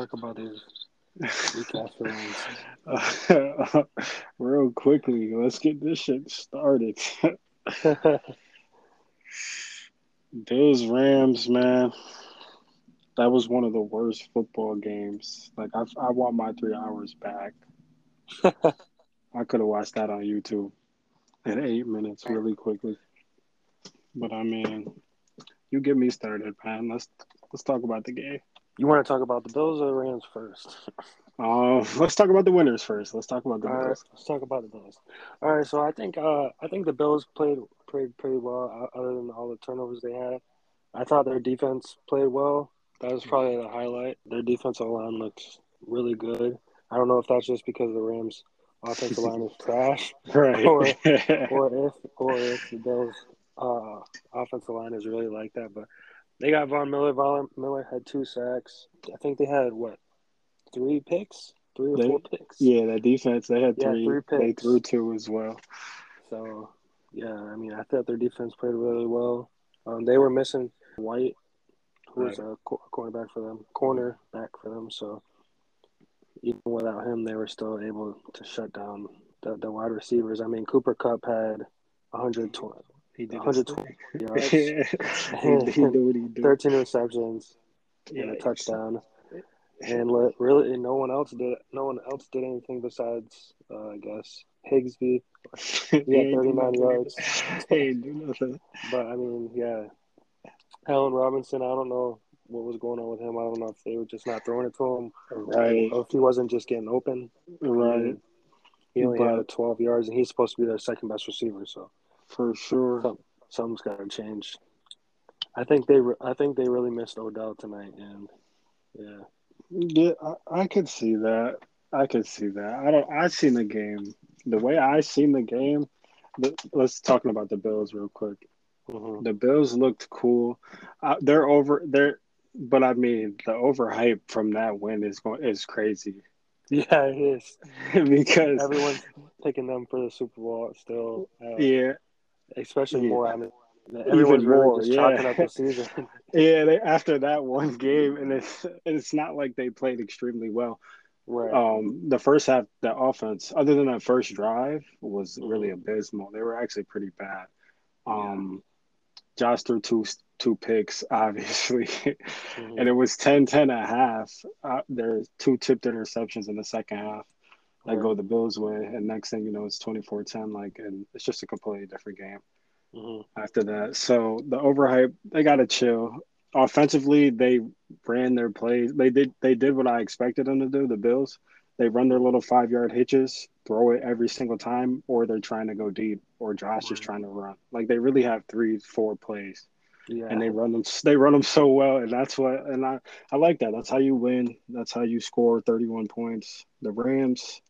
talk about recast Uh, real quickly, let's get this shit started. Bills Rams, man. That was one of the worst football games. Like I, I want my three hours back. I could have watched that on YouTube in eight minutes, really quickly. But I mean, you get me started, man. Let's let's talk about the game. You want to talk about the Bills or the Rams first? Uh, let's talk about the winners first. Let's talk about the All right, Bills. let's talk about the Bills. All right, so I think uh, I think the Bills played played pretty well, other than all the turnovers they had. I thought their defense played well. That was probably the highlight. Their defensive line looks really good. I don't know if that's just because the Rams' offensive line is trash, Right. Or- or if or if the Bills' uh, offensive line is really like that. But they got Von Miller. Von Miller had two sacks. I think they had what three picks, three or They- four picks. yeah, that defense. They had Yeah, three. three they threw two as well. So, yeah, I mean, I thought their defense played really well. Um, they were missing White, who was a co- cornerback for them, corner back for them. So, even without him, they were still able to shut down the, the wide receivers. I mean, Cooper Kupp had 120, He did. 120 yards, he, he did what he did. 13 receptions, and a touchdown. And really, no one else did. No one else did anything besides, uh, I guess, Higbee. He He had ain't do 39 yards. He ain't do nothing. But I mean, yeah, Allen Robinson. I don't know what was going on with him. I don't know if they were just not throwing it to him, Right. or if he wasn't just getting open. Right. He only But- had 12 yards, and he's supposed to be their second best receiver. So For sure. Some- something's got to change. I think they. Re- I think they really missed Odell tonight, and yeah, Yeah, I, I could see that. I could see that. I don't. I seen the game. The way I seen the game. The, let's talking about the Bills real quick. hmm The Bills looked cool. Uh, they're over. They're, but I mean, the overhype from that win is going is crazy yeah, it is. because Everyone's picking them for the Super Bowl still. Uh, yeah, especially Yeah. more. I mean, everyone's really more, just yeah. chalking up the season. yeah. They, after that one game, and it's it's not like they played extremely well. right. Um, the first half, the offense, other than that first drive, was really Mhm. abysmal. They were actually pretty bad. Um, Josh threw two two picks, obviously, Mhm. and it was 10-10 at half. Uh, there's two tipped interceptions in the second half that Right. go the Bills' way, and next thing you know, it's 24-10. Like, and it's just a completely different game Mhm. after that. So the overhype, they got to chill. Offensively, they ran their plays. They did they did what I expected them to do. The Bills, they run their little five yard hitches, throw it every single time, or they're trying to go deep, or Josh is trying to run. Like they really have three, four plays, Yeah. and they run them. They run them so well, and that's what. And I I like that. That's how you win. That's how you score thirty one points. The Rams.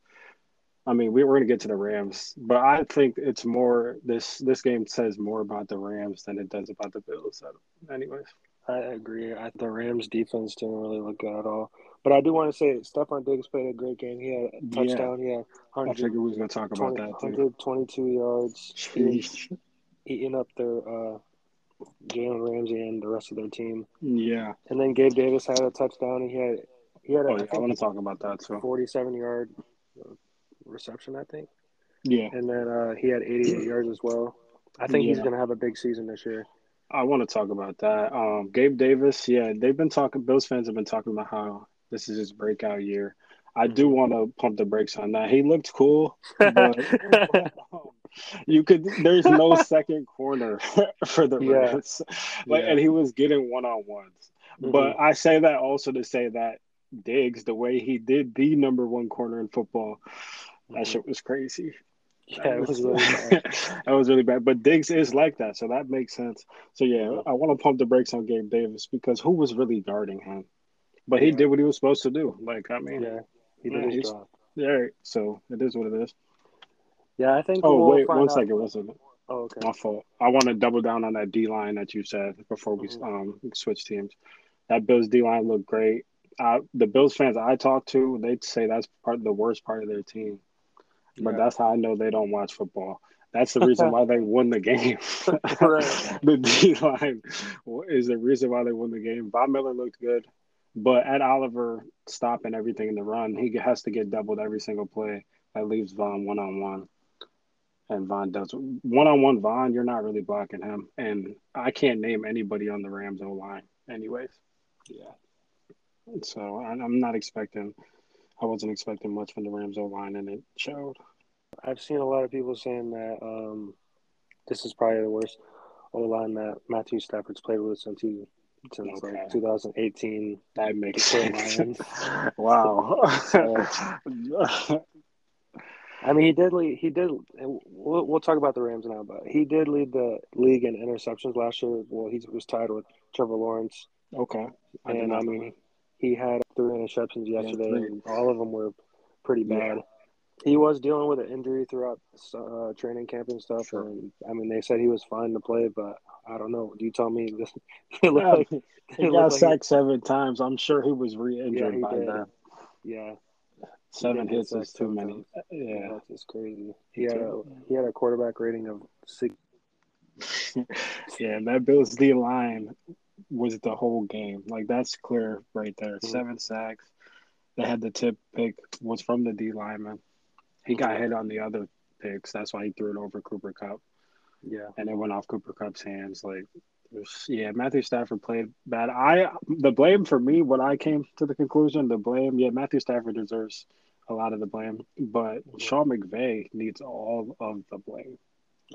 I mean, we, we're going to get to the Rams, but I think it's more this this game says more about the Rams than it does about the Bills. So, Anyways, I agree. I, the Rams defense didn't really look good at all. But I do want to say Stefon Diggs played a great game. He had a Yeah. touchdown. He had I 100, figured we was going to talk about 20 that too. 122 yards. Eating up their uh, Jalen Ramsey and the rest of their team. Yeah. And then Gabe Davis had a touchdown. And he had he had a Oh, I yeah. I think, want to talk about that too. 47 yard reception, I think. Yeah. And then uh, he had 88 yards as well. I think he's going to have a big season this year. I want to talk about that. Um, Gabe Davis, yeah, they've been talking. Bills fans have been talking about how this is his breakout year. I do want to pump the brakes on that. He looked cool, but you could. There's no second corner for the Yeah. Rams, like, Yeah. and he was getting one on ones. But I say that also to say that Diggs, the way he did the number one corner in football, that Mhm. shit was crazy. yeah, it was really bad. that was really bad. But Diggs is like that, so that makes sense. So yeah, I want to pump the brakes on Gabe Davis because who was really guarding him? But he Yeah. did what he was supposed to do. Like I mean, Yeah, he did Yeah, his job. yeah. So it is what it is. Yeah, I think. Oh we'll wait, one out- second, one second. Oh, okay. My fault. I want to double down on that D line that you said before we Mhm. um switch teams. That Bills D line looked great. Uh, the Bills fans I talk to, they'd say that's part the worst part of their team. But Yeah. that's how I know they don't watch football. That's the reason why they won the game. The D line is the reason why they won the game. Von Miller looked good. But Ed Oliver stopping everything in the run, he has to get doubled every single play. That leaves Von one on one. And Von does one on one. Von, you're not really blocking him, and I can't name anybody on the Rams O line, anyways. Yeah. So I'm not expecting. I wasn't expecting much from the Rams O line, and it showed. I've seen a lot of people saying that um, this is probably the worst O line that Matthew Stafford's played with since he since okay. like 2018. That makes sense. wow. so, I mean, he did lead. He did. We'll, we'll talk about the Rams now, but he did lead the league in interceptions last year. Well, he was tied with Trevor Lawrence. Okay. I and I mean, he had three interceptions yesterday, yeah, and all of them were pretty bad. Yeah. He was dealing with an injury throughout uh, training camp and stuff, sure. and I mean, they said he was fine to play, but I don't know. Do you tell me this? yeah, like, he got sacked like seven times. I'm sure he was re-injured yeah, by did. then. Yeah, seven hits is too many. Times. Yeah, that's just crazy. He had a he had a quarterback rating of six. yeah, that Bills D line was the whole game. Like that's clear right there. Mm-hmm. Seven sacks. They had the tip pick was from the D lineman. He got hit on the other picks. That's why he threw it over Cooper Kupp. Yeah. And it went off Cooper Kupp's hands. Like was, yeah, Matthew Stafford played bad. I the blame for me, when I came to the conclusion, the blame, yeah, Matthew Stafford deserves a lot of the blame, but Sean McVay needs all of the blame.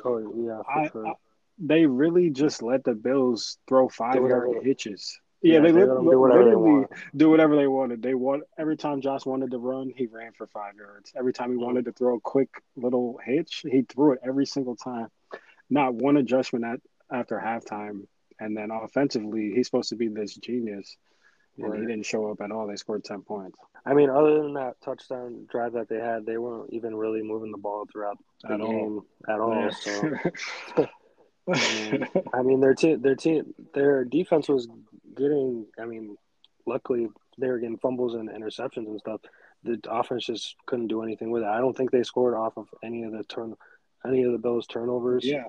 Oh yeah, I, sure. I, they really just let the Bills throw five yard hitches. Yeah, yeah they, let, do whatever literally they do whatever they wanted. They want every time Josh wanted to run, he ran for five yards. Every time he wanted to throw a quick little hitch, he threw it every single time. Not one adjustment at after halftime. And then offensively, he's supposed to be this genius, and right. he didn't show up at all. They scored ten points. I mean, other than that touchdown drive that they had, they weren't even really moving the ball throughout the at game all. at all. Yeah. So. I mean, their team, their team, their defense was getting. I mean, luckily they were getting fumbles and interceptions and stuff. The offense just couldn't do anything with it. I don't think they scored off of any of the turn, any of the Bills turnovers. Yeah,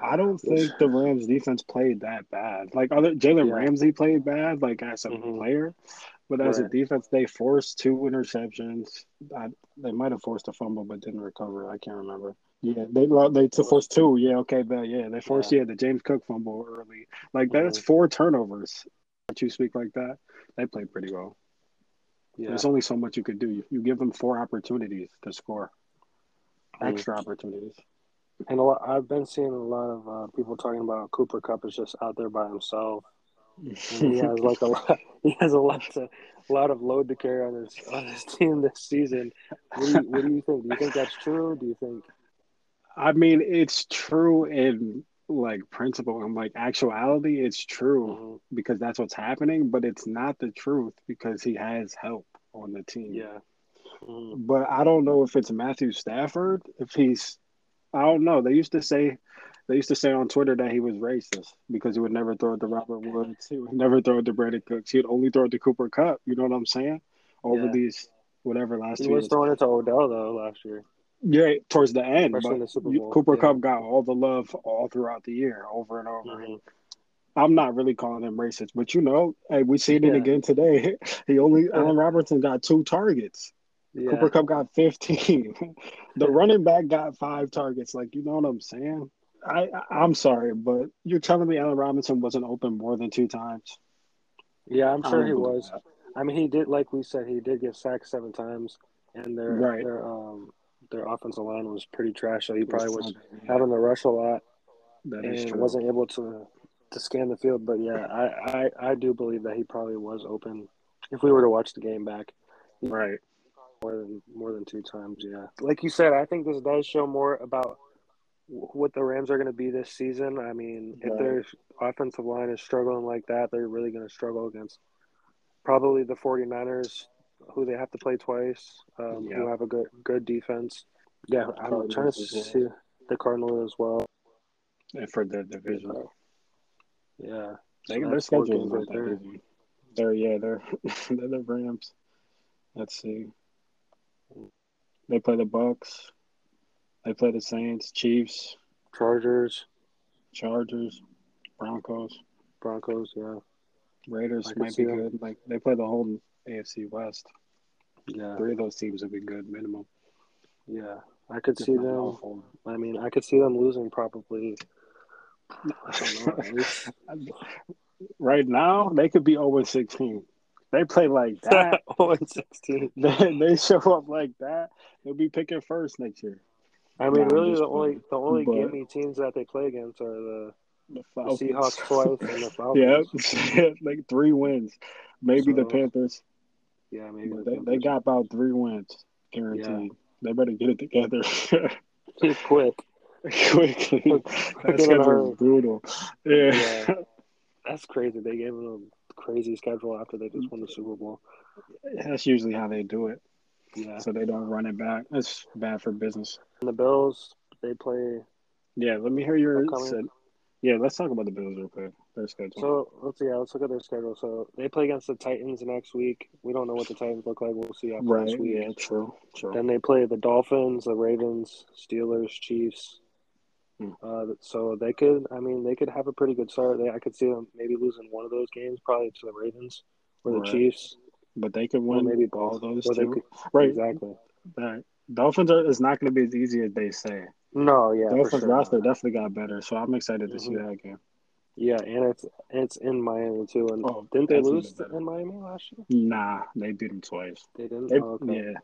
I don't think the Rams defense played that bad. Like other Jalen yeah. Ramsey played bad, like as a mm-hmm. player, but as right. a defense, they forced two interceptions. I, they might have forced a fumble, but didn't recover. I can't remember. Yeah, they they to force two. Yeah, okay, but yeah, they forced yeah, yeah the James Cook fumble early. Like that's mm-hmm. four turnovers. Don't you speak like that? They played pretty well. Yeah. There's only so much you could do. You, you give them four opportunities to score, mm-hmm. extra opportunities. And a lot, I've been seeing a lot of uh, people talking about Cooper Kupp is just out there by himself. He has like a lot. He has a lot to, a lot of load to carry on his on his team this season. What do you, what do you think? Do you think that's true? Do you think? I mean, it's true in like principle and like actuality. It's true mm-hmm. because that's what's happening, but it's not the truth because he has help on the team. Yeah. Mm-hmm. But I don't know if it's Matthew Stafford if he's I don't know. They used to say they used to say on Twitter that he was racist because he would never throw it to Robert Woods. He would never throw it to Brandin Cooks. He would only throw it to Cooper Kupp. You know what I'm saying? Over yeah. these whatever last year. he was years. throwing it to Odell though last year. Yeah, towards the end, but the Cooper yeah. Kupp got all the love all throughout the year, over and over. Mm-hmm. I'm not really calling him racist, but you know, hey, we seen it yeah. again today. he only Allen Robinson got two targets. Yeah. Cooper Kupp got 15. the running back got five targets. Like, you know what I'm saying? I, I am sorry, but you're telling me Allen Robinson wasn't open more than two times? Yeah, I'm sure he was. That. I mean, he did, like we said, he did get sacked seven times, and their right. their um their offensive line was pretty trash. So he probably was having to rush a lot, that and wasn't able to to scan the field. But yeah, I, I I do believe that he probably was open if we were to watch the game back. Right more than more than two times. Yeah, like you said, I think this does show more about what the Rams are going to be this season. I mean, if their offensive line is struggling like that, they're really going to struggle against probably the 49ers, who they have to play twice, um, yeah. who have a good good defense. Yeah, I'm Cardinals trying to see well. the Cardinals as well. And for the division. Yeah. They, so their schedule is not that easy. They're yeah, they're they're the Rams. Let's see. They play the Bucs. They play the Saints, Chiefs, Chargers, Chargers, Broncos. Broncos, yeah. Raiders might be them. good. Like they play the whole AFC West. Yeah, Three of those teams would be good minimum. yeah. I could If see them. four. I mean, I could see them losing probably. I don't know. Right now, they could be 0 16. They play like that. oh, and sixteen. they, they show up like that. They'll be picking first next year. I mean, I'm really, the only the only But- gimme teams that they play against are the, The the. Seahawks twice and the Falcons. Yeah, like three wins. Maybe the Panthers. Yeah, maybe they, they got about three wins guaranteed. They better get it together quick. quickly. Quick That schedule is brutal. Yeah. Yeah. That's crazy. They gave them a crazy schedule after they just won the Super Bowl. That's usually how they do it. Yeah. So they don't run it back. That's bad for business. And the Bills, they play. Yeah, let me hear your. Yeah, let's talk about the Bills real quick. Their schedule. So let's see. yeah, let's look at their schedule. So they play against the Titans next week. We don't know what the Titans look like. We'll see after right. this week. Yeah, true. True. Then they play the Dolphins, the Ravens, Steelers, Chiefs. Hmm. Uh, so they could, I mean, they could have a pretty good start. They, I could see them maybe losing one of those games, probably to the Ravens or the Right. Chiefs, but they could or win maybe all both. those two. could, right. exactly. Right. Dolphins are, is not going to be as easy as they say. No, yeah, Dolphins sure. roster definitely got better, so I'm excited to see Mhm. that game. Yeah, and it's it's in Miami too. And Oh, didn't they lose in Miami last year? Nah, they beat them twice. They didn't. They, oh, okay. Yeah,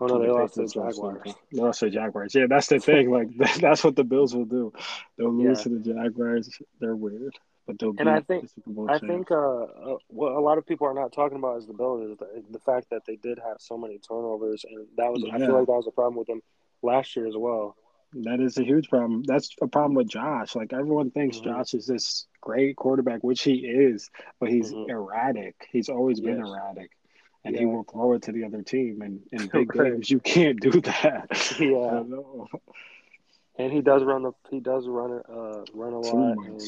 Oh no, they The lost to the Jaguars. They lost to the Jaguars. Yeah, that's the thing. Like that's what the Bills will do. They'll lose Yeah. to the Jaguars. They're weird, but they'll And I think- the Super Bowl I champs. think uh, uh, what a lot of people are not talking about is the Bills is the, the fact that they did have so many turnovers, and that was I feel like that was a problem with them last year as well. That is a huge problem. That's a problem with Josh. Like everyone thinks Mhm. Josh is this great quarterback, which he is, but he's Mhm. erratic. He's always been erratic. And he will throw it to the other team. And in big Right. games, you can't do that. Yeah. And he does run the he does run uh run a lot. And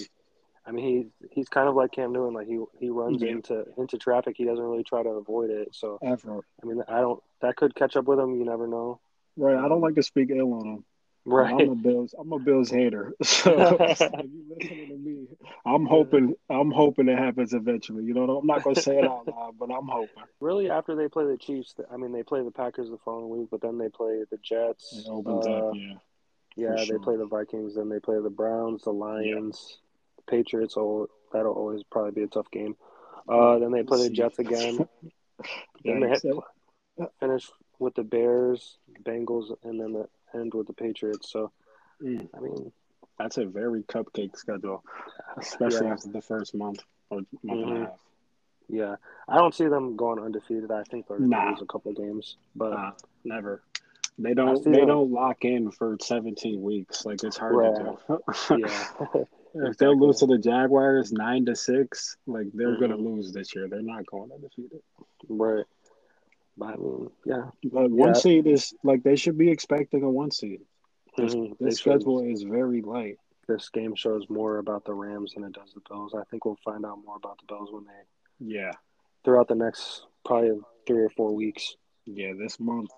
I mean he's he's kind of like Cam Newton, like he he runs Yeah. into into traffic. He doesn't really try to avoid it. So Ever. I mean I don't that could catch up with him. You never know. Right. I don't like to speak ill on him. Right. I'm a Bills. I'm a Bills hater. So if you listening to me, I'm hoping. I'm hoping it happens eventually. You know, I'm not gonna say it out loud, but I'm hoping really, after they play the Chiefs, I mean they play the Packers the following week, but then they play the Jets. it opens uh, up. Yeah. Yeah, sure. they play the Vikings, then they play the Browns, the Lions, the Patriots. Oh, that'll always probably be a tough game. Uh, then they play the See. Jets again. then they hit, finish with the Bears, Bengals, and then the end with the Patriots. So Mm. I mean, That's a very cupcake schedule, especially Yeah. after the first month or month and Mhm. a half. yeah, I don't see them going undefeated. I think they're going to Nah. lose a couple of games, but Nah, never. They don't. They them- don't lock in for 17 weeks. Like it's hard Right. to do. yeah, if they'll lose to the Jaguars nine to six, like they're gonna Mhm. lose this year. They're not going undefeated. right. But I mean, yeah, But one Yeah. seed is like they should be expecting a one seed. This, Mhm. This schedule is very light. this game shows more about the Rams than it does the Bills. I think we'll find out more about the Bills when they Yeah, throughout the next probably three or four weeks. yeah. This month,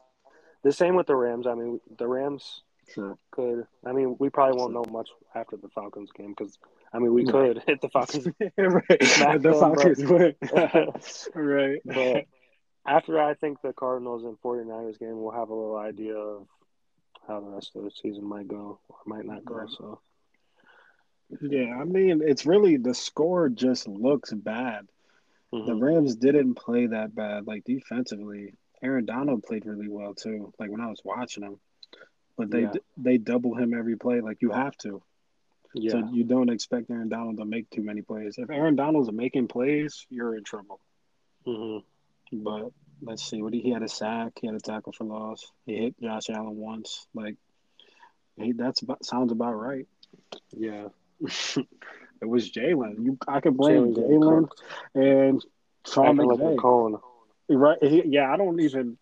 The same with the Rams. I mean, the Rams sure. could. I mean, we probably won't know much after the Falcons game because I mean we Right. could hit the Falcons, right. The Falcons win. right. but after I think the Cardinals and 49ers game, we'll have a little idea of how the rest of the season might go or might not go. So Yeah, I mean, it's really the score just looks bad. The mhm. Rams didn't play that bad, like defensively. Aaron Donald played really well too. Like when I was watching him, but they Yeah. they double him every play. Like you have to. yeah, So you don't expect Aaron Donald to make too many plays. If Aaron Donald's making plays, you're in trouble. hmm But let's see, what he, he had a sack, he had a tackle for loss. He hit Josh Allen once. Like he, that's about, sounds about right. yeah. it was Jalen. You, I can blame Jalen and Sean like a McVay. cone. Right? He, yeah, I don't even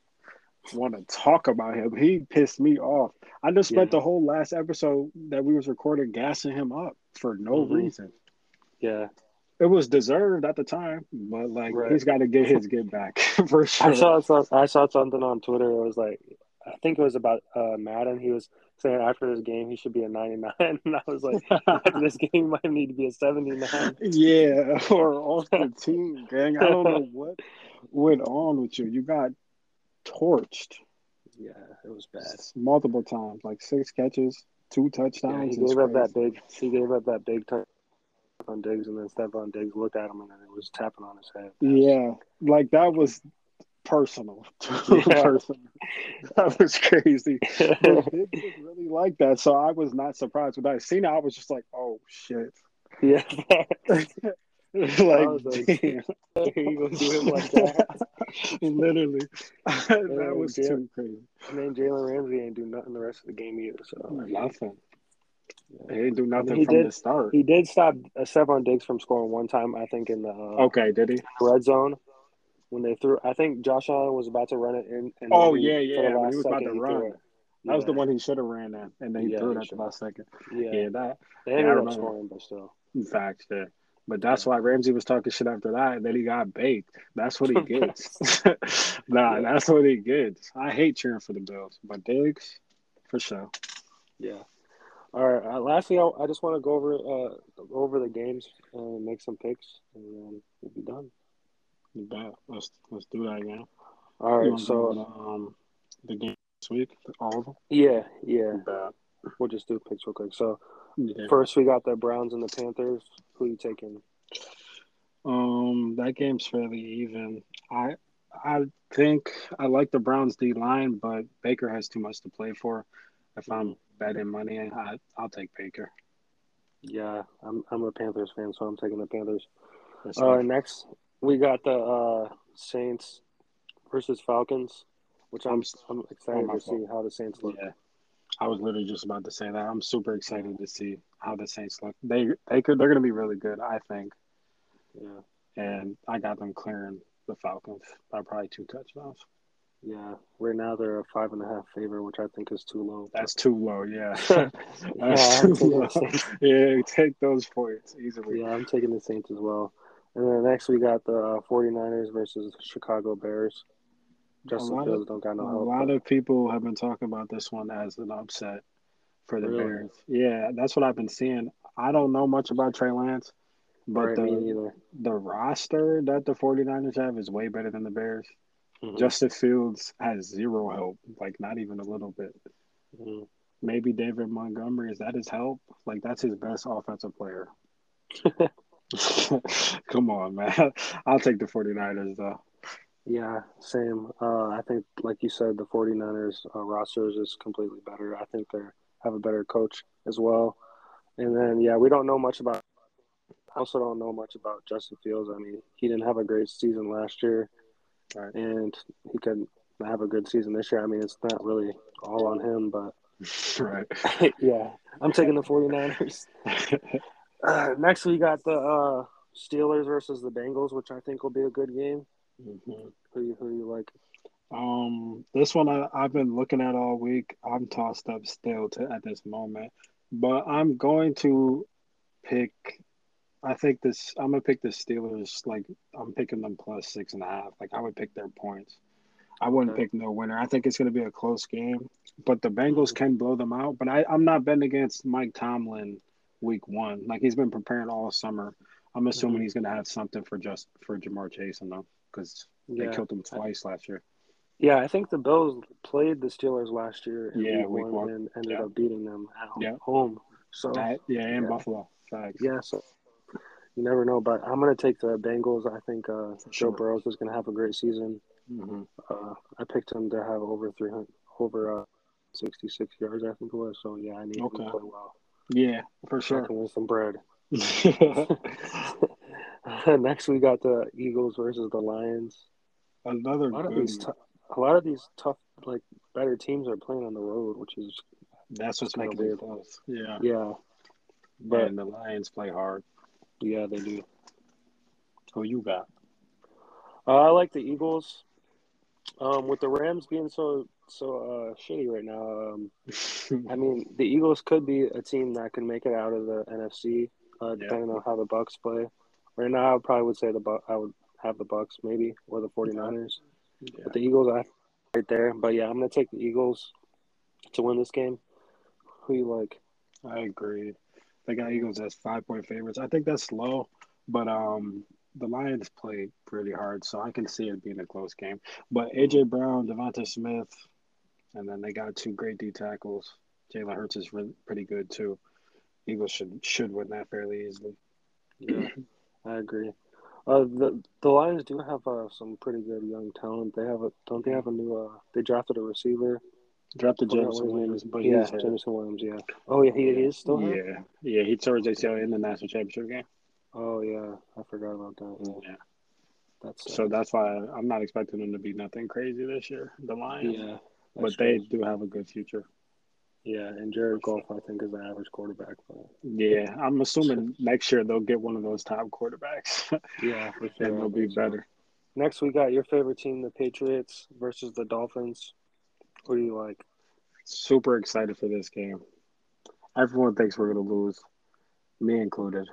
want to talk about him. He pissed me off. I just spent Yeah. the whole last episode that we was recording gassing him up for no Mhm. reason. Yeah, It was deserved at the time, but like Right. he's got to get his get back for sure. I saw some, I saw something on Twitter. It was like, I, I think it was about uh, Madden. He was saying after this game he should be a 99, and I was like, after this game might need to be a 79. Yeah, or off the team, gang. I don't know what went on with you. You got torched. Yeah, it was bad. Multiple times, like six catches, two touchdowns. Yeah, he gave up that big. He gave up that big touchdown on Diggs, and then Stefon Diggs looked at him and then it was tapping on his head. Yeah, like that was personal. Yeah. personal. That was crazy. Diggs was really like that, so I was not surprised when I seen it. I was just like, "Oh shit." Yeah. like, like damn. you gonna do him like that? Literally, that was too crazy. And then Jalen Ramsey ain't do nothing the rest of the game either. So nothing. He didn't do nothing I mean, from did, the start. He did stop uh, Stefon Diggs from scoring one time, I think, in the uh, okay. Did he red zone when they threw? I think Josh Allen was about to run it in. And oh yeah, yeah. He was about to run. That yeah. was the one he should have ran at, and then he yeah, threw it at the last second. Yeah, yeah that. They ended up scoring, but still. In fact, yeah. But that's why Ramsey was talking shit after that, and then he got baked. That's what he gets. nah, that's what he gets. I hate cheering for the Bills, but Diggs, for sure. Yeah. All right. Uh, lastly, I, I just want to go over uh, go over the games and make some picks, and then we'll be done. You bet. Let's let's do that again. All right. So um, the game this week, all of them. Yeah, yeah. We'll just do picks real quick. So yeah. first, we got the Browns and the Panthers. Who you taking? Um, that game's fairly even. I I think I like the Browns D line, but Baker has too much to play for. If I'm betting money, I I'll take Baker. Yeah, I'm I'm a Panthers fan, so I'm taking the Panthers. uh, next we got the uh, Saints versus Falcons, which I'm I'm excited oh to see how the Saints look. Yeah. I was literally just about to say that. I'm super excited to see how the Saints look. They they could they're going to be really good, I think. Yeah. And I got them clearing the Falcons by probably two touchdowns. Yeah, right now they're a five and a half favor, which I think is too low. That's too low. Yeah. yeah, too low. yeah, take those points easily. Yeah, I'm taking the Saints as well. And then next we got the uh, 49ers versus Chicago Bears. Justin Fields don't got no help. A lot but... of people have been talking about this one as an upset for the really? Bears. Yeah, that's what I've been seeing. I don't know much about Trey Lance, but right, the, the roster that the 49ers have is way better than the Bears. Mm-hmm. Justin Fields has zero help, like not even a little bit. Mm-hmm. Maybe David Montgomery, is that his help? Like that's his best offensive player. Come on, man. I'll take the 49ers though. Yeah, same. Uh, I think, like you said, the 49ers uh, rosters is completely better. I think they have a better coach as well. And then, yeah, we don't know much about. I also don't know much about Justin Fields. I mean, he didn't have a great season last year, right. and he could have a good season this year. I mean, it's not really all on him, but right. yeah, I'm taking the 49ers. uh, next, we got the uh, Steelers versus the Bengals, which I think will be a good game. Mm-hmm. Who you who you like? Um, this one I, I've been looking at all week. I'm tossed up still to at this moment, but I'm going to pick. I think this. I'm gonna pick the Steelers. Like I'm picking them plus six and a half. Like I would pick their points. I wouldn't okay. pick no winner. I think it's gonna be a close game, but the Bengals mm-hmm. can blow them out. But I, I'm not betting against Mike Tomlin week one. Like he's been preparing all summer. I'm assuming mm-hmm. he's gonna have something for just for Ja'Marr Chase and them because yeah. they killed him twice last year. Yeah, I think the Bills played the Steelers last year. yeah, week, one, and ended yeah. up beating them at home. yeah. home. So that, yeah, in yeah. Buffalo. Facts. Yeah, so you never know, but I'm gonna take the Bengals. I think uh, Joe Burrows is gonna have a great season. Mm-hmm. Uh, I picked him to have over 300, over uh, 66 yards. I think it was. So yeah, I need okay. him to play well. Yeah, for sure. I can win some bread. Next, we got the Eagles versus the Lions. Another a lot of these, t- a lot of these tough, like better teams are playing on the road, which is that's what's making it close. Yeah, yeah. But and the Lions play hard. Yeah, they do. Who you got? Uh, I like the Eagles. Um, with the Rams being so so uh, shitty right now, um, I mean the Eagles could be a team that can make it out of the NFC, uh, depending yeah. on how the Bucs play. Right now, I probably would say the I would have the Bucs maybe or the 49ers. Yeah. But the Eagles, I right there. But yeah, I'm gonna take the Eagles to win this game. Who you like? I agree. They got Eagles as five point favorites. I think that's low, but um, the Lions play pretty hard, so I can see it being a close game. But AJ Brown, DeVonta Smith, and then they got two great D tackles. Jalen Hurts is pretty good too. Eagles should should win that fairly easily. Yeah, I agree. Uh, the the Lions do have uh, some pretty good young talent. They have a don't they have a new uh they drafted a receiver. Drafted Jameson Williams, but yeah, he's hurt. Williams. Yeah. Oh yeah, he, he is still hurt. Yeah, yeah, he tore his ACL in the national championship game. Oh yeah, I forgot about that. Yeah, that's so that's why I'm not expecting them to be nothing crazy this year, the Lions. yeah. but they true. do have a good future. yeah, and Jared Goff I think is the average quarterback. But Yeah, I'm assuming next year they'll get one of those top quarterbacks, yeah, for sure. and they'll be better. Next, we got your favorite team, the Patriots versus the Dolphins. Who do you like? Super excited for this game. Everyone thinks we're gonna lose, me included,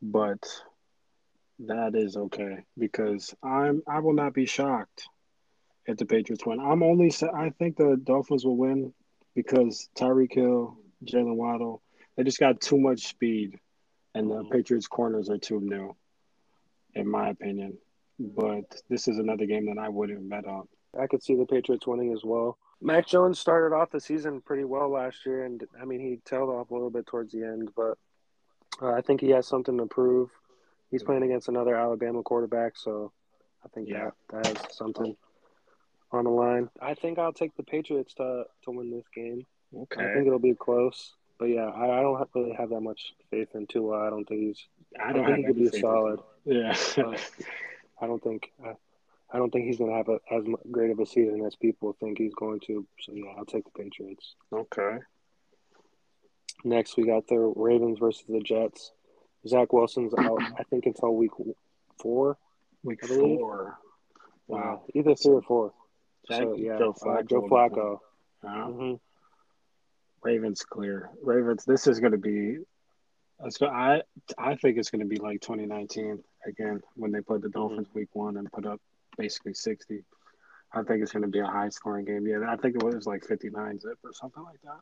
but that is okay because I'm I will not be shocked if the Patriots win. I'm only I think the Dolphins will win because Tyreek Hill, Jaylen Waddle, they just got too much speed, and the Mhm. Patriots corners are too new, in my opinion. But this is another game that I wouldn't bet on. I could see the Patriots winning as well. Mac Jones started off the season pretty well last year, and I mean he tailed off a little bit towards the end, but uh, I think he has something to prove. He's playing against another Alabama quarterback, so I think Yeah. that that has something on the line. I think I'll take the Patriots to to win this game. Okay, I think it'll be close, but yeah, I, I don't have, really have that much faith in Tua. I don't think he's. I don't I think he could be solid. Yeah. I don't think I, I don't think he's going to have a, as great of a season as people think he's going to. So yeah, I'll take the Patriots. okay. Next, we got the Ravens versus the Jets. Zach Wilson's out. I think until week four. Week four. Wow. Uh, either three or four. So yeah, Joe uh, Flacco. Joe Flacco. playing. Uh, hmm Ravens clear. Ravens. This is going to be. I I think it's going to be like 2019 again when they played the Dolphins week one and put up basically 60. I think it's going to be a high scoring game. Yeah, I think it was like 59 zip or something like that.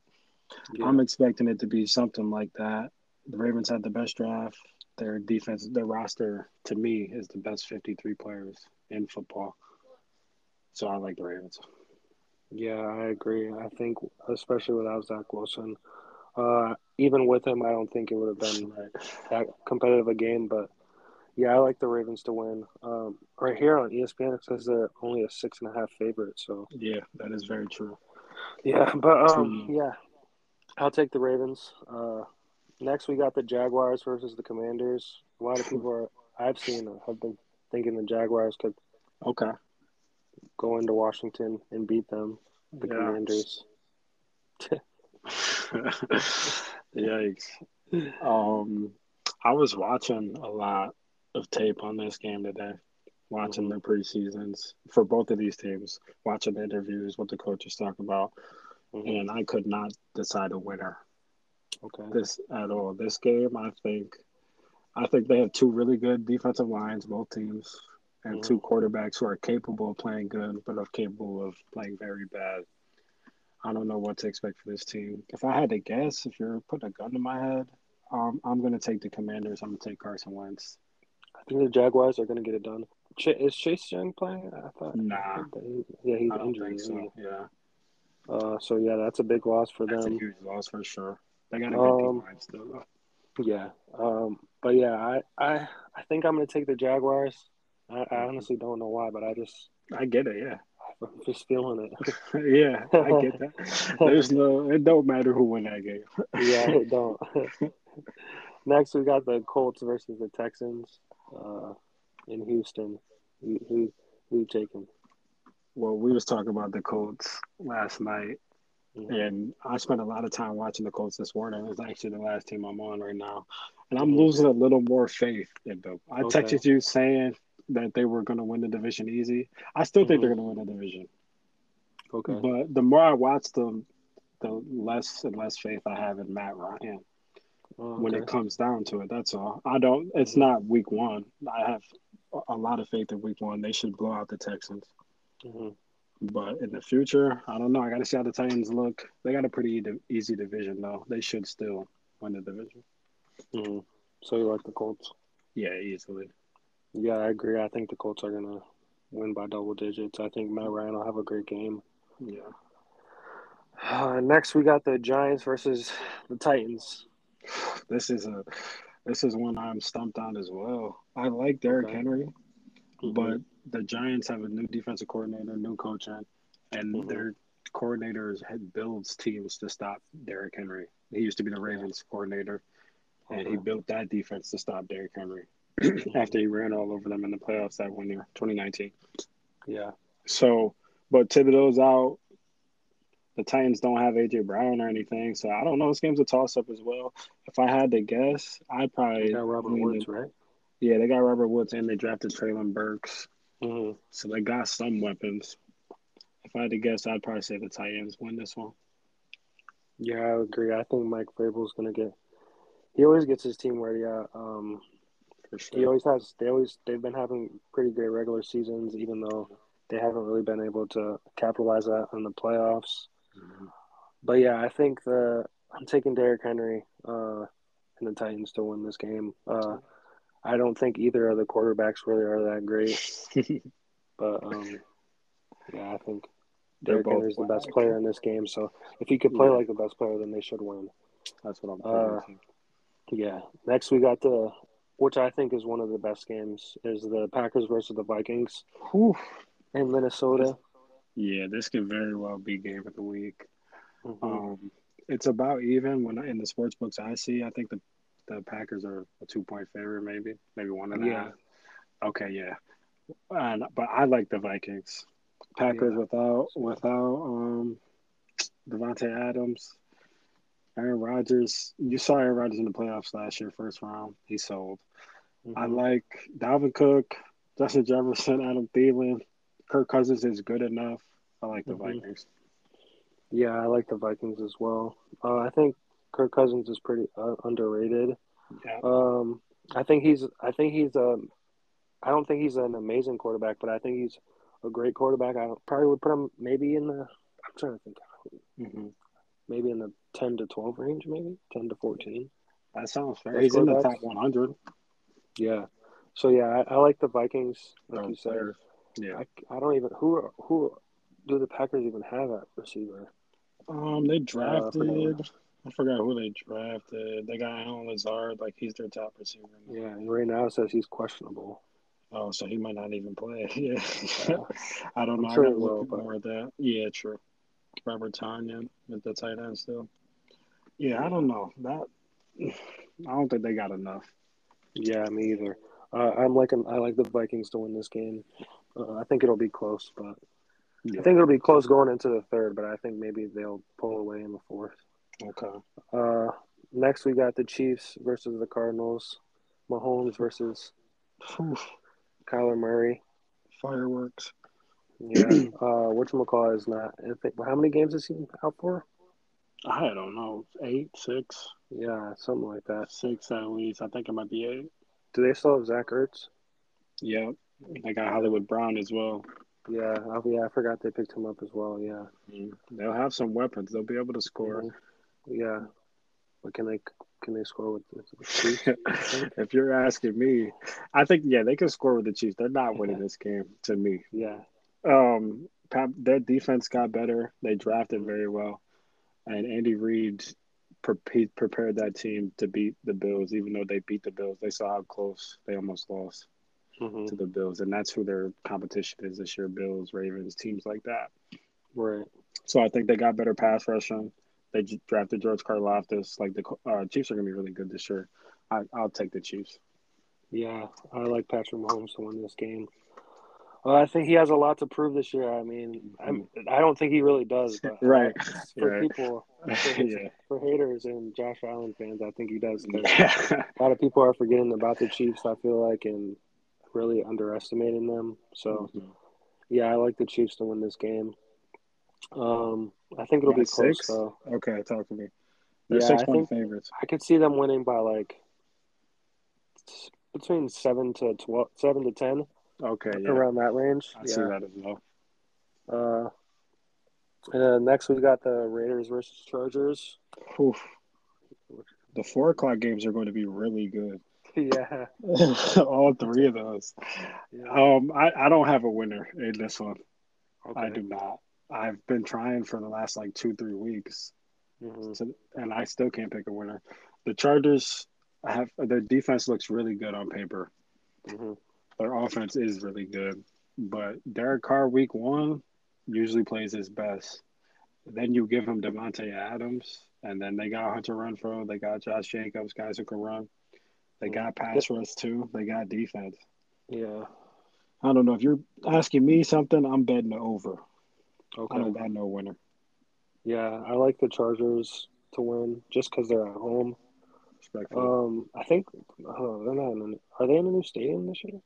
Yeah. I'm expecting it to be something like that. The Ravens had the best draft. Their defense, their roster, to me, is the best 53 players in football. So I like the Ravens. Yeah, I agree. I think, especially without Zach Wilson, uh, even with him, I don't think it would have been that competitive a game. But yeah, I like the Ravens to win. Um, right here on ESPN, it says they're only a six and a half favorite. So Yeah, that is very true. yeah, but um, yeah, I'll take the Ravens. Uh, next, we got the Jaguars versus the Commanders. A lot of people are I've seen have been thinking the Jaguars could Okay. go into Washington and beat them, the Yeah. Commanders. Yikes. Um, I was watching a lot of tape on this game today, watching the preseasons for both of these teams, watching the interviews, what the coaches talk about, Mhm. and I could not decide a winner Okay. this at all. This game, I think, I think they have two really good defensive lines, both teams, and Mhm. two quarterbacks who are capable of playing good, but are capable of playing very bad. I don't know what to expect for this team. If I had to guess, if you're putting a gun to my head, um, I'm going to take the Commanders. I'm going to take Carson Wentz. I think the Jaguars are going to get it done. Ch- is Chase Young playing? I thought. Nah. He- yeah, he's injured. so. Yeah. Uh, so yeah, that's a big loss for that's a them. huge loss for sure. They got a good Um, line still. Though. Yeah. Um, but yeah, I, I, I think I'm going to take the Jaguars. I, I honestly don't know why, but I just, I get it. Yeah, I'm just feeling it. yeah, I get that. There's no. It don't matter who win that game. yeah, it don't. Next, we got the Colts versus the Texans uh, in Houston. Who, who, who you taking? Well, we was talking about the Colts last night, Mhm. and I spent a lot of time watching the Colts this morning. It's actually the last team I'm on right now, and I'm losing a little more faith in them. I Okay. texted you saying that they were going to win the division easy. I still think Mhm. they're going to win the division, Okay. but the more I watch them, the less and less faith I have in Matt Ryan Oh, when it comes down to it. That's all. I don't. It's not week one. I have a- lot of faith in week one. They should blow out the Texans. Mhm. But in the future, I don't know. I got to see how the Titans look. They got a pretty easy division, though. They should still win the division. Mm-hmm. So you like the Colts? Yeah, easily. Yeah, I agree. I think the Colts are gonna win by double digits. I think Matt Ryan will have a great game. Yeah. Uh, next, we got the Giants versus the Titans. This is a this is one I'm stumped on as well. I like Derrick okay. Henry, mm-hmm. but the Giants have a new defensive coordinator, new coaching, and mm-hmm. their coordinators had builds teams to stop Derrick Henry. He used to be the Ravens coordinator, and he built that defense to stop Derrick Henry after he ran all over them in the playoffs that one year, 2019. Yeah. So, but Thibodeaux's out. The Titans don't have AJ Brown or anything, so I don't know. This game's a toss up as well. If I had to guess, I'd probably they got Robert Woods, right? Yeah, they got Robert Woods and they drafted Treylon Burks, mm-hmm. so they got some weapons. If I had to guess, I'd probably say the Titans win this one. Yeah, I agree. I think Mike Vrabel's gonna get. He always gets his team ready. Uh, um, For sure. He always has. They always they've been having pretty great regular seasons, even though they haven't really been able to capitalize that in the playoffs. Mm-hmm. But yeah, I think the I'm taking Derrick Henry uh, and the Titans to win this game. Uh, I don't think either of the quarterbacks really are that great, but um, yeah, I think Derrick Henry's the best player in this game. So if he could play yeah. like the best player, then they should win. That's what I'm uh, thinking. Uh, yeah. Next, we got the, which I think is one of the best games, is the Packers versus the Vikings Whew. in Minnesota. Yeah, this could very well be game of the week. Mm-hmm. Um, it's about even when in the sports books I see. I think the the Packers are a two point favorite, maybe, maybe one and a yeah. half. Okay, yeah, and but I like the Vikings. Packers yeah. without without um Davante Adams, Aaron Rodgers. You saw Aaron Rodgers in the playoffs last year, first round. He sold. Mm-hmm. I like Dalvin Cook, Justin Jefferson, Adam Thielen. Kirk Cousins is good enough. I like the mm-hmm. Vikings. Yeah, I like the Vikings as well. Uh, I think Kirk Cousins is pretty uh, underrated. Yeah. Um, I think he's. I think he's. Um, I don't think he's an amazing quarterback, but I think he's a great quarterback. I probably would put him maybe in the. I'm trying to think. Mm-hmm. Maybe in the 10 to 12 range, maybe 10 to 14. That sounds fair. He's in the top 100. Yeah. So yeah, I, I like the Vikings, like oh, you said. Yeah. I, I don't even who who do the Packers even have at receiver? Um, they uh, drafted. Uh, I forgot who they drafted. They got Allen Lazard, like he's their top receiver. Yeah, and right now it says he's questionable. Oh, so he might not even play. yeah, I don't know. I'm sure I will, but... more of that. Yeah, true. Robert Tonyan with the tight end still. Yeah, I don't know that. I don't think they got enough. Yeah, me either. Uh, I'm liking. I like the Vikings to win this game. Uh, I think it'll be close, but yeah. I think it'll be close going into the third. But I think maybe they'll pull away in the fourth. Okay. Uh, next we got the Chiefs versus the Cardinals. Mahomes versus Kyler Murray. Fireworks. Yeah. uh, which McCall is not. I think, how many games is he out for? I don't know. Eight, six. Yeah, something like that. Six at least. I think it might be eight. Do they still have Zach Ertz? Yep. They got Hollywood Brown as well. Yeah, oh, yeah, I forgot they picked him up as well. Yeah, mm-hmm. they'll have some weapons. They'll be able to score. Mm-hmm. Yeah, but can they can they score with the Chiefs? if you're asking me, I think yeah they can score with the Chiefs. They're not winning this game to me. Yeah. Um, their defense got better. They drafted very well, and Andy Reid pre- prepared that team to beat the Bills. Even though they beat the Bills, they saw how close they almost lost mm-hmm. to the Bills, and that's who their competition is this year: Bills, Ravens, teams like that. Right. So I think they got better pass rushing. They drafted George Karlaftis. Like the uh, Chiefs are going to be really good this year. I, I'll take the Chiefs. Yeah, I like Patrick Mahomes to win this game. Well, I think he has a lot to prove this year. I mean, I'm, I don't think he really does. But right. For right. people, for, yeah. for, haters and Josh Allen fans, I think he does. Yeah. A lot of people are forgetting about the Chiefs. I feel like and really underestimating them. So, mm-hmm. yeah, I like the Chiefs to win this game. Um, I think it'll be close six? though. Okay, talk to me. They're yeah, six point favorites. I could see them winning by like between seven to twelve, seven to ten. Okay, yeah. around that range. I yeah. see that as well. Uh, and then next we've got the Raiders versus Chargers. Oof. The four o'clock games are going to be really good. yeah. All three of those. yeah. Um, I, I don't have a winner in this one. Okay. I do not. I've been trying for the last like two, three weeks, Mhm. to, and I still can't pick a winner. The Chargers have their defense looks really good on paper. Mhm. Their offense is really good, but Derek Carr week one usually plays his best. Then you give him Davante Adams, and then they got Hunter Renfrow, they got Josh Jacobs, guys who can run. They got pass rush too. They got defense. Yeah. I don't know if you're asking me something. I'm betting the over. I Okay. don't got no winner. Yeah, I like the Chargers to win just because they're at home. Um, I think oh, they're not. In, are they in a new stadium this year?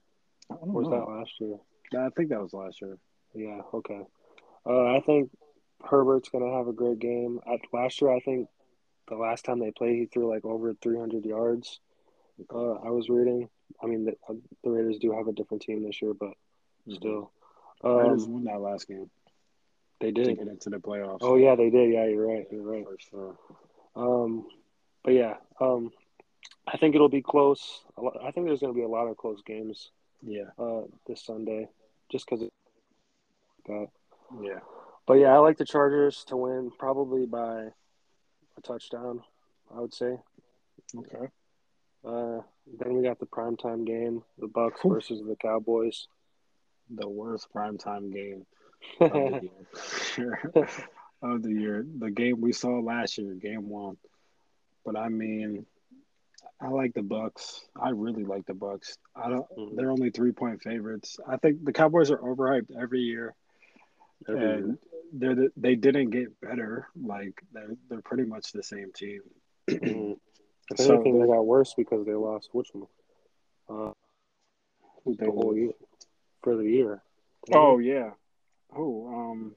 I don't Or was know. that last year? I think that was last year. Yeah. Okay. Uh, I think Herbert's gonna have a great game. At, last year, I think the last time they played, he threw like over 300 yards. Uh, I was reading. I mean, the, the Raiders do have a different team this year, but still, Raiders um, won that last game they to did. get into the playoffs. Oh yeah, they did. Yeah, you're right. You're right. for sure. Um, but yeah, um, I think it'll be close. A lo- I think there's going to be a lot of close games Yeah, uh, this Sunday, just because that. yeah. But yeah, I like the Chargers to win, probably by a touchdown. I would say. Okay. Uh, then we got the primetime game, the Bucs Whew. versus the Cowboys. The worst primetime game of the year. of the year. The game we saw last year, game one. But I mean, I like the Bucs. I really like the Bucs. I don't. Mhm. They're only three point favorites. I think the Cowboys are overhyped every year, Every year. and they're the, they didn't get better. Like they're they're pretty much the same team. If So anything, they the- got worse because they lost which one? Uh, the whole year for the year. Oh yeah. Oh um,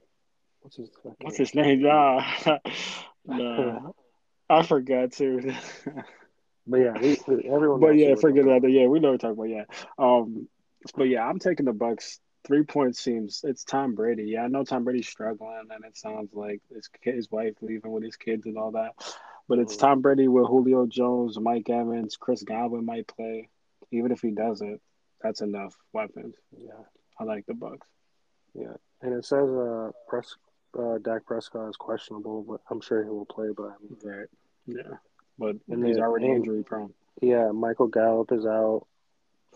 what's his? What's his name? Ah, nah, I forgot too. But yeah, we, everyone. but yeah, forget about that. Yeah, we know what we're talking about. Yeah. Um, but yeah, I'm taking the Bucs. Three points seems it's Tom Brady. Yeah, I know Tom Brady's struggling, and it sounds like his his wife leaving with his kids and all that. But it's Mhm. Tom Brady with Julio Jones, Mike Evans, Chris Godwin might play. Even if he doesn't, that's enough weapons. Yeah, I like the Bucs. yeah. And it says uh, Pres- uh, Dak Prescott is questionable, but I'm sure he will play. But I mean, Right. Yeah. But And he's already and- injury prone. yeah, Michael Gallup is out.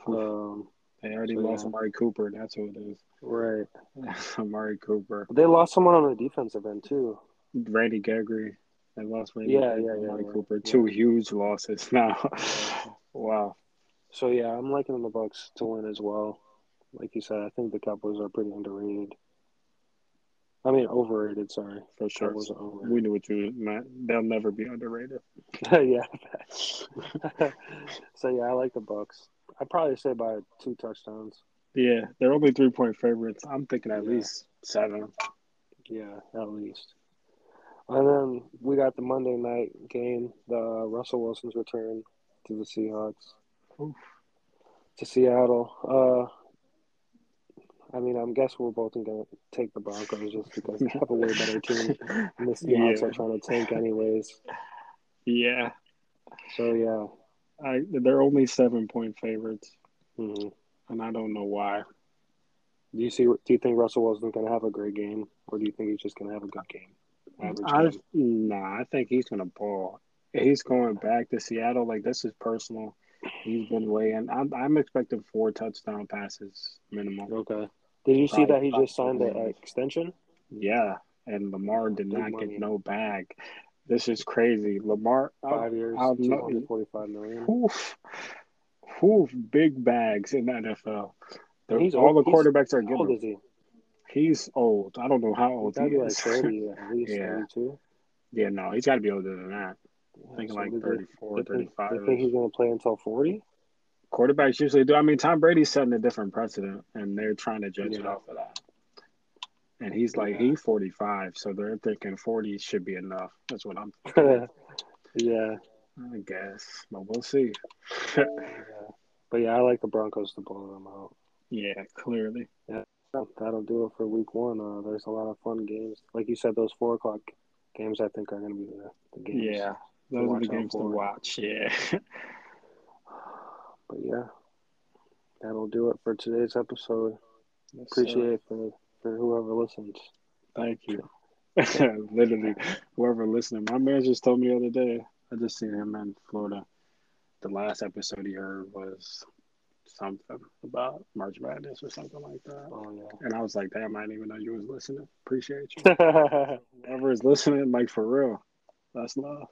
Um, They already so, lost yeah. Amari Cooper. That's who it is. right. Amari Cooper. They lost someone on the defensive end too. Randy Gregory. They lost Randy Yeah, yeah, yeah, Amari yeah. Cooper. Yeah. Two huge losses now. wow. So yeah, I'm liking the Bucs to win as well. Like you said, I think the Cowboys are pretty underrated. I mean, overrated. Sorry, For sure. Cowboys are overrated. We knew what you meant. They'll never be underrated. yeah. so yeah, I like the Bucs. I'd probably say by two touchdowns. Yeah, they're only three point favorites. I'm thinking at Yeah. least seven. Yeah, at least. And then we got the Monday night game, the uh, Russell Wilson's return to the Seahawks, Oof. to Seattle. Uh, I mean, I'm guess we're both going to take the Broncos just because they have a way better team, and the Seahawks Yeah. are trying to tank anyways. Yeah. So yeah, I they're only seven point favorites, hmm and I don't know why. do you see? Do you think Russell Wilson's going to have a great game, or do you think he's just going to have a good game? Average I nah, I think he's gonna ball. He's going back to Seattle. Like this is personal. He's been weighing. I'm I'm expecting four touchdown passes minimum. Okay. Did you see that he just signed probably. an extension? Yeah, and Lamar did Big not money. get no bag. This is crazy. Lamar, uh, Five years, I'll two know- hundred forty-five million. oof, oof, big bags in the NFL. They're- He's all the quarterbacks are How old getting. is he? He's old. I don't know how old he like is. thirty at Yeah. thirty-two. yeah, no, he's got to be older than that. Yeah, thinking so like do 34, they think, 35. They think he's going to play until forty? Quarterbacks usually do. I mean, Tom Brady's setting a different precedent, and they're trying to judge it Yeah. off of that. And he's like, Yeah. he's 45, so they're thinking 40 should be enough. That's what I'm yeah. I guess. But we'll see. yeah. But yeah, I like the Broncos to blow them out. yeah, clearly. That'll do it for week one. Uh, there's a lot of fun games. Like you said, those four o'clock games I think are going to be the, the games. Yeah, those are the games to watch. Yeah. but yeah, that'll do it for today's episode. Yes, Appreciate it for for whoever listens. Thank you. Literally, whoever listening. My man just told me the other day. I just seen him in Florida. The last episode he heard was something about March Madness or something like that. Oh yeah. And I was like, damn, I didn't even know you was listening. Appreciate you. Whoever is listening, like for real. That's love.